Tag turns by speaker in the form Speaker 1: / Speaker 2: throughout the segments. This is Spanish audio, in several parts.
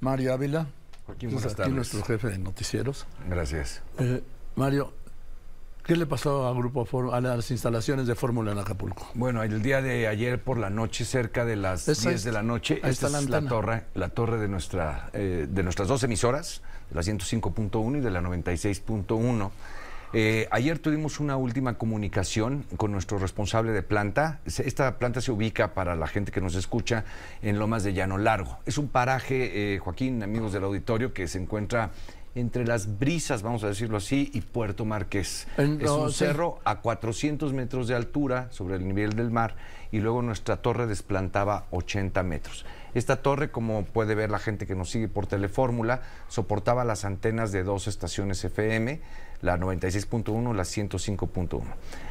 Speaker 1: Mario Ávila.
Speaker 2: Joaquín, buenas
Speaker 1: aquí
Speaker 2: tardes.
Speaker 1: nuestro jefe de noticieros.
Speaker 2: Gracias.
Speaker 1: Eh, Mario, ¿qué le pasó a, Grupo a las instalaciones de Fórmula en Acapulco?
Speaker 2: Bueno, el día de ayer por la noche, cerca de las
Speaker 1: Esa
Speaker 2: 10
Speaker 1: es-
Speaker 2: de la noche, esta
Speaker 1: la
Speaker 2: es la torre, la torre de nuestra, eh, de nuestras dos emisoras, de la 105.1 y de la 96.1. Eh, ayer tuvimos una última comunicación con nuestro responsable de planta. Esta planta se ubica para la gente que nos escucha en Lomas de Llano Largo. Es un paraje, eh, Joaquín, amigos del auditorio, que se encuentra entre las brisas, vamos a decirlo así, y Puerto Marqués. Es un
Speaker 1: sí.
Speaker 2: cerro a 400 metros de altura sobre el nivel del mar y luego nuestra torre desplantaba 80 metros. Esta torre, como puede ver la gente que nos sigue por Telefórmula, soportaba las antenas de dos estaciones FM, la 96.1 y la 105.1.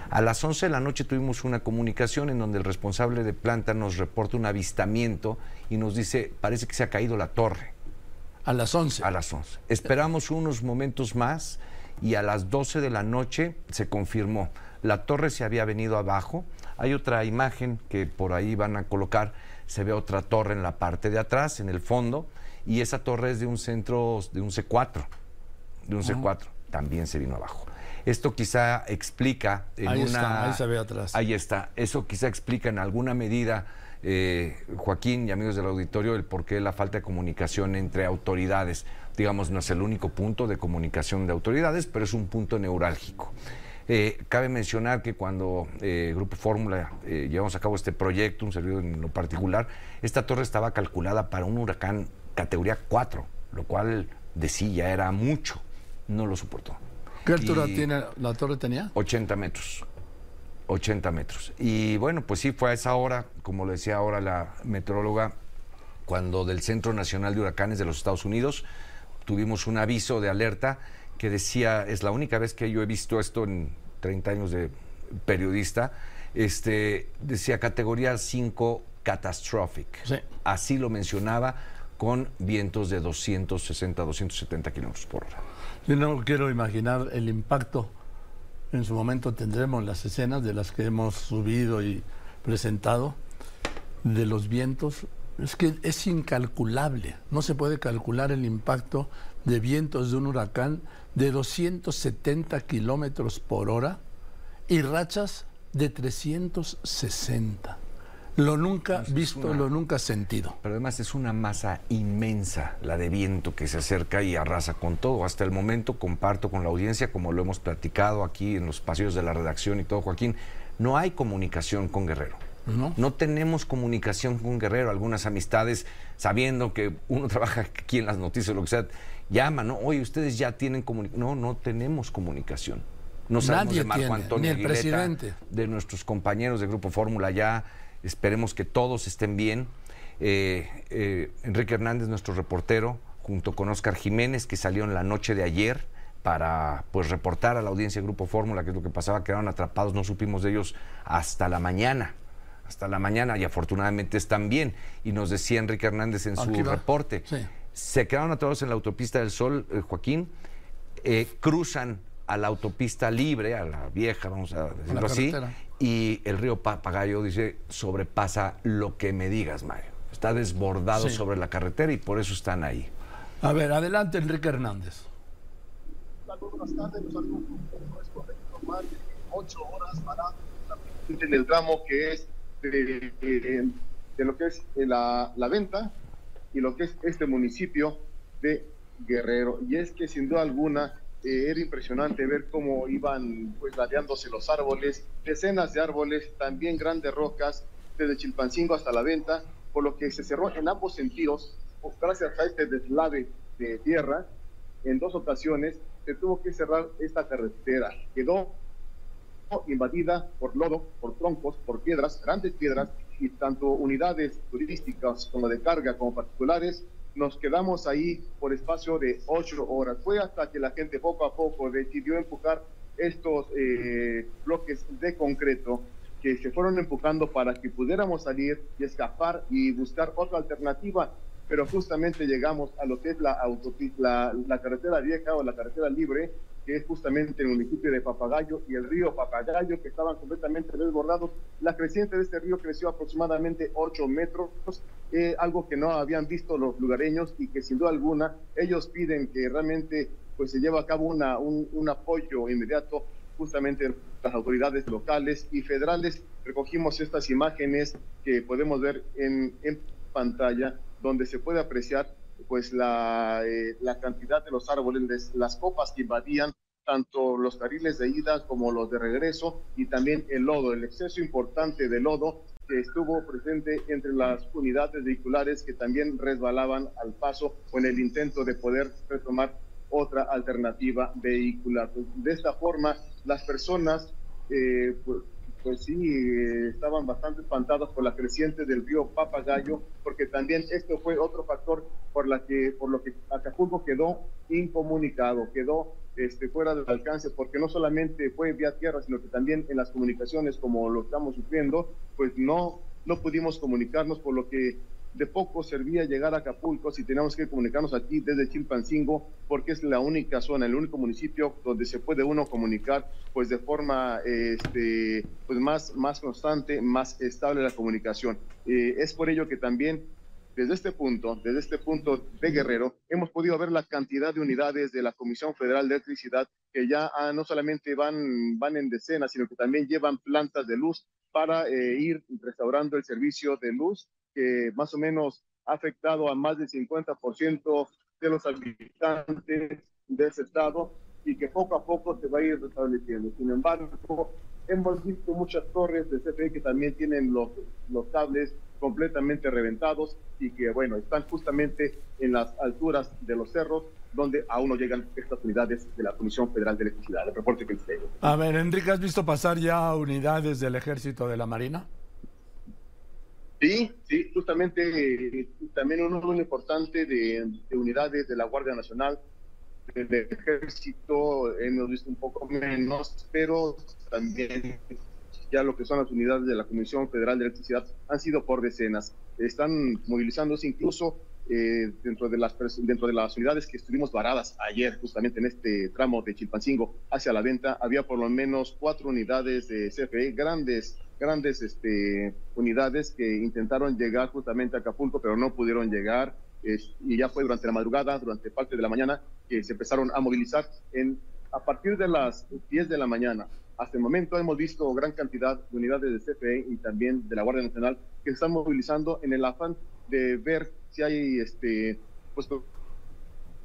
Speaker 2: A las 11 de la noche tuvimos una comunicación en donde el responsable de planta nos reporta un avistamiento y nos dice, parece que se ha caído la torre.
Speaker 1: A las 11.
Speaker 2: A las 11. Esperamos unos momentos más y a las 12 de la noche se confirmó. La torre se había venido abajo. Hay otra imagen que por ahí van a colocar. Se ve otra torre en la parte de atrás, en el fondo, y esa torre es de un centro, de un C4. De un C4. También se vino abajo. Esto quizá explica en
Speaker 1: Ahí
Speaker 2: una...
Speaker 1: está, ahí se ve atrás.
Speaker 2: Ahí está. Eso quizá explica en alguna medida, eh, Joaquín y amigos del auditorio, el porqué de la falta de comunicación entre autoridades. Digamos, no es el único punto de comunicación de autoridades, pero es un punto neurálgico. Eh, cabe mencionar que cuando eh, Grupo Fórmula eh, llevamos a cabo este proyecto, un servidor en lo particular, esta torre estaba calculada para un huracán categoría 4, lo cual de sí ya era mucho. No lo soportó.
Speaker 1: ¿Qué altura
Speaker 2: Y-
Speaker 1: tiene la torre tenía?
Speaker 2: 80 metros. 80 metros. Y bueno, pues sí, fue a esa hora, como lo decía ahora la meteoróloga, cuando del Centro Nacional de Huracanes de los Estados Unidos tuvimos un aviso de alerta que decía, es la única vez que yo he visto esto en 30 años de periodista, este, decía categoría 5 catastrophic.
Speaker 1: Sí.
Speaker 2: Así lo mencionaba con vientos de 260, 270 kilómetros por hora.
Speaker 1: Yo no quiero imaginar el impacto. En su momento tendremos las escenas de las que hemos subido y presentado de los vientos. Es que es incalculable. No se puede calcular el impacto de vientos de un huracán de 270 kilómetros por hora y rachas de 360. Lo nunca visto,
Speaker 2: una-
Speaker 1: lo nunca sentido.
Speaker 2: Pero además es una masa inmensa la de viento que se acerca y arrasa con todo. Hasta el momento comparto con la audiencia, como lo hemos platicado aquí en los pasillos de la redacción y todo, Joaquín, no hay comunicación con Guerrero.
Speaker 1: ¿No?
Speaker 2: No tenemos comunicación con Guerrero. Algunas amistades, sabiendo que uno trabaja aquí en las noticias o lo que sea, llaman, ¿no? Oye, ustedes ya tienen comunicación. No, no tenemos comunicación. No sabemos
Speaker 1: Nadie
Speaker 2: de Marco
Speaker 1: tiene,
Speaker 2: Antonio
Speaker 1: ni el
Speaker 2: Aguileta,
Speaker 1: presidente.
Speaker 2: de nuestros compañeros de Grupo Fórmula ya. Esperemos que todos estén bien. Eh, eh, Enrique Hernández, nuestro reportero, junto con Oscar Jiménez, que salieron la noche de ayer para pues reportar a la audiencia de Grupo Fórmula qué es lo que pasaba, quedaron atrapados, no supimos de ellos hasta la mañana. Hasta la mañana y afortunadamente están bien. Y nos decía Enrique Hernández en su reporte.
Speaker 1: Sí.
Speaker 2: Se quedaron atrapados en la autopista del Sol, eh, Joaquín, cruzan a la autopista libre, a la vieja, vamos a decirlo así. Y el río Papagayo dice, sobrepasa lo que me digas, Mario. Está desbordado
Speaker 1: Sí.
Speaker 2: sobre la carretera y por eso están ahí.
Speaker 1: A ver, adelante Enrique Hernández.
Speaker 3: Buenas tardes, los es correcto, más de ocho horas parado en el tramo que es de, de- de lo que es eh, la, la venta y lo que es este municipio de Guerrero. Y es que sin duda alguna eh, era impresionante ver cómo iban pues ladeándose los árboles, decenas de árboles, también grandes rocas, desde Chilpancingo hasta la venta, por lo que se cerró en ambos sentidos, gracias a este deslave de tierra, en dos ocasiones se tuvo que cerrar esta carretera. Quedó invadida por lodo, por troncos, por piedras, grandes piedras, y tanto unidades turísticas como de carga como particulares, nos quedamos ahí por espacio de ocho horas. Fue hasta que la gente poco a poco decidió empujar estos eh, bloques de concreto que se fueron empujando para que pudiéramos salir y escapar y buscar otra alternativa pero justamente llegamos a lo que es la la carretera vieja o la carretera libre, que es justamente el municipio de Papagayo, y el río Papagayo, que estaban completamente desbordados. La creciente de este río creció aproximadamente 8 metros, eh, algo que no habían visto los lugareños y que sin duda alguna ellos piden que realmente pues, se lleve a cabo una, un, apoyo inmediato justamente las autoridades locales y federales. Recogimos estas imágenes que podemos ver en pantalla, donde se puede apreciar pues la, eh, la cantidad de los árboles, las copas que invadían tanto los carriles de ida como los de regreso y también el lodo, el exceso importante de lodo que estuvo presente entre las unidades vehiculares que también resbalaban al paso en el intento de poder retomar otra alternativa vehicular. De esta forma, las personas eh, pues, sí, eh, estaban bastante espantados por la creciente del río Papagayo, porque también esto fue otro factor por, la que, por lo que Acapulco quedó incomunicado, quedó este, fuera del alcance, porque no solamente fue vía tierra, sino que también en las comunicaciones, como lo estamos sufriendo, pues no, no pudimos comunicarnos, por lo que de poco servía llegar a Acapulco si teníamos que comunicarnos aquí desde Chilpancingo, porque es la única zona, el único municipio donde se puede uno comunicar pues de forma este, pues más, más constante, más estable la comunicación. Eh, es por ello que también desde este punto, desde este punto de Guerrero, hemos podido ver la cantidad de unidades de la Comisión Federal de Electricidad que ya ah, no solamente van, van en decenas, sino que también llevan plantas de luz para eh, ir restaurando el servicio de luz que más o menos ha afectado a más del 50% de los habitantes de ese estado y que poco a poco se va a ir restableciendo. Sin embargo, hemos visto muchas torres de CFE que también tienen los, los cables completamente reventados y que, bueno, están justamente en las alturas de los cerros donde aún no llegan estas unidades de la Comisión Federal de Electricidad. El reporte que
Speaker 1: A ver, Enrique, ¿has visto pasar ya unidades del Ejército de la Marina?
Speaker 3: Sí, sí, justamente también un número importante de, unidades de la Guardia Nacional, del Ejército, hemos visto un poco menos, pero también ya lo que son las unidades de la Comisión Federal de Electricidad han sido por decenas. Están movilizándose incluso eh, dentro, de las, dentro de las unidades que estuvimos varadas ayer, justamente en este tramo de Chilpancingo hacia la venta, había por lo menos cuatro unidades de CFE, grandes grandes este, unidades que intentaron llegar justamente a Acapulco, pero no pudieron llegar. y ya fue durante la madrugada, durante parte de la mañana, que se empezaron a movilizar. En, a partir de las 10 de la mañana, hasta el momento hemos visto gran cantidad de unidades de CFE y también de la Guardia Nacional que se están movilizando en el afán de ver si hay este, pues,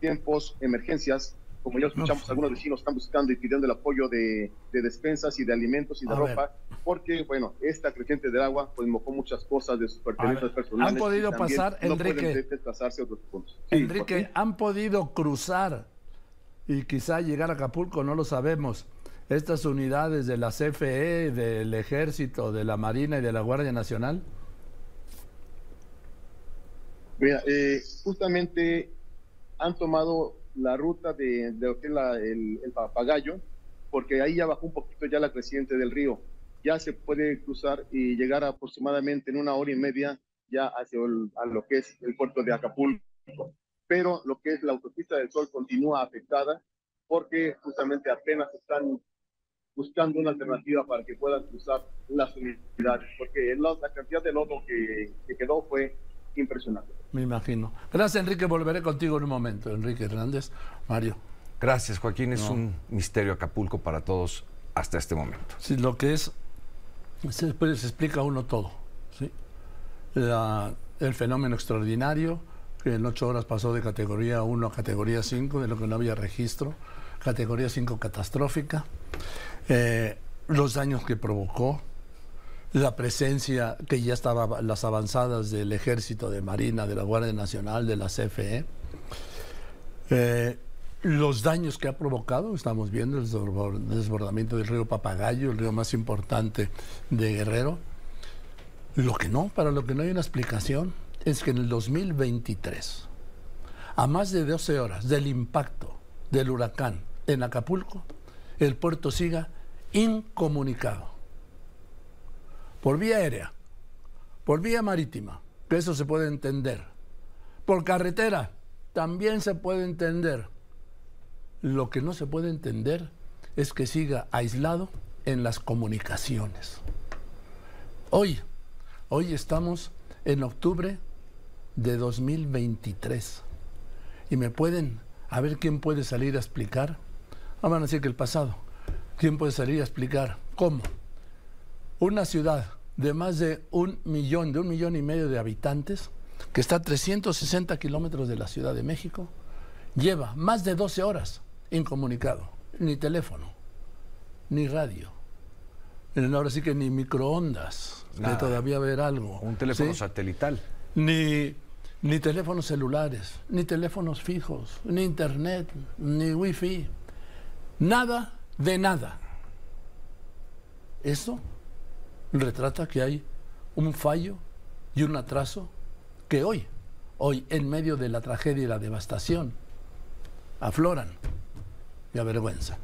Speaker 3: tiempos, emergencias como ya escuchamos, algunos vecinos están buscando y pidiendo el apoyo de, despensas y de alimentos y de ropa, porque, bueno, esta creciente de agua pues mojó muchas cosas de sus pertenencias personales.
Speaker 1: ¿Han podido pasar, Enrique?
Speaker 3: desplazarse a otros puntos.
Speaker 1: Enrique, ¿han podido cruzar y quizá llegar a Acapulco? No lo sabemos. Estas unidades de la CFE, del Ejército, de la Marina y de la Guardia Nacional.
Speaker 3: Mira, eh, justamente han tomado la ruta de, de el, papagayo, porque ahí ya bajó un poquito ya la creciente del río. Ya se puede cruzar y llegar aproximadamente en una hora y media ya hacia a lo que es el puerto de Acapulco. Pero lo que es la autopista del Sol continúa afectada porque justamente apenas están buscando una alternativa para que puedan cruzar las unidades, porque la cantidad de lodo que, que quedó fue impresionante.
Speaker 1: Me imagino. Gracias, Enrique. Volveré contigo en un momento. Enrique Hernández, Mario.
Speaker 2: Gracias, Joaquín. Es un misterio Acapulco para todos hasta este momento.
Speaker 1: Sí, lo que es, se, explica uno todo. ¿sí? el fenómeno extraordinario, que en ocho horas pasó de categoría 1 a categoría 5, de lo que no había registro, categoría 5 catastrófica, eh, los daños que provocó, la presencia que ya estaba las avanzadas del ejército, de Marina, de la Guardia Nacional, de la CFE. Eh, los daños que ha provocado, estamos viendo el desbordamiento del río Papagayo, el río más importante de Guerrero. Lo que no, para lo que no hay una explicación, es que en el 2023, a más de 12 horas del impacto del huracán en Acapulco, el puerto siga incomunicado por vía aérea, por vía marítima, que eso se puede entender, por carretera, también se puede entender. lo que no se puede entender es que siga aislado en las comunicaciones. Hoy, hoy estamos en octubre de 2023 y me pueden, a ver quién puede salir a explicar, ah, van a decir que el pasado, quién puede salir a explicar cómo una ciudad de más de un millón, de un millón y medio de habitantes, que está a 360 kilómetros de la Ciudad de México, lleva más de 12 horas incomunicado, ni teléfono, ni radio. Ahora sí que ni microondas, de todavía ver algo.
Speaker 2: Un teléfono satelital.
Speaker 1: Ni, ni teléfonos celulares, ni teléfonos fijos, ni internet, ni wifi. Nada de nada. Eso retrata que hay un fallo y un atraso que hoy, hoy, en medio de la tragedia y la devastación, afloran y avergüenza.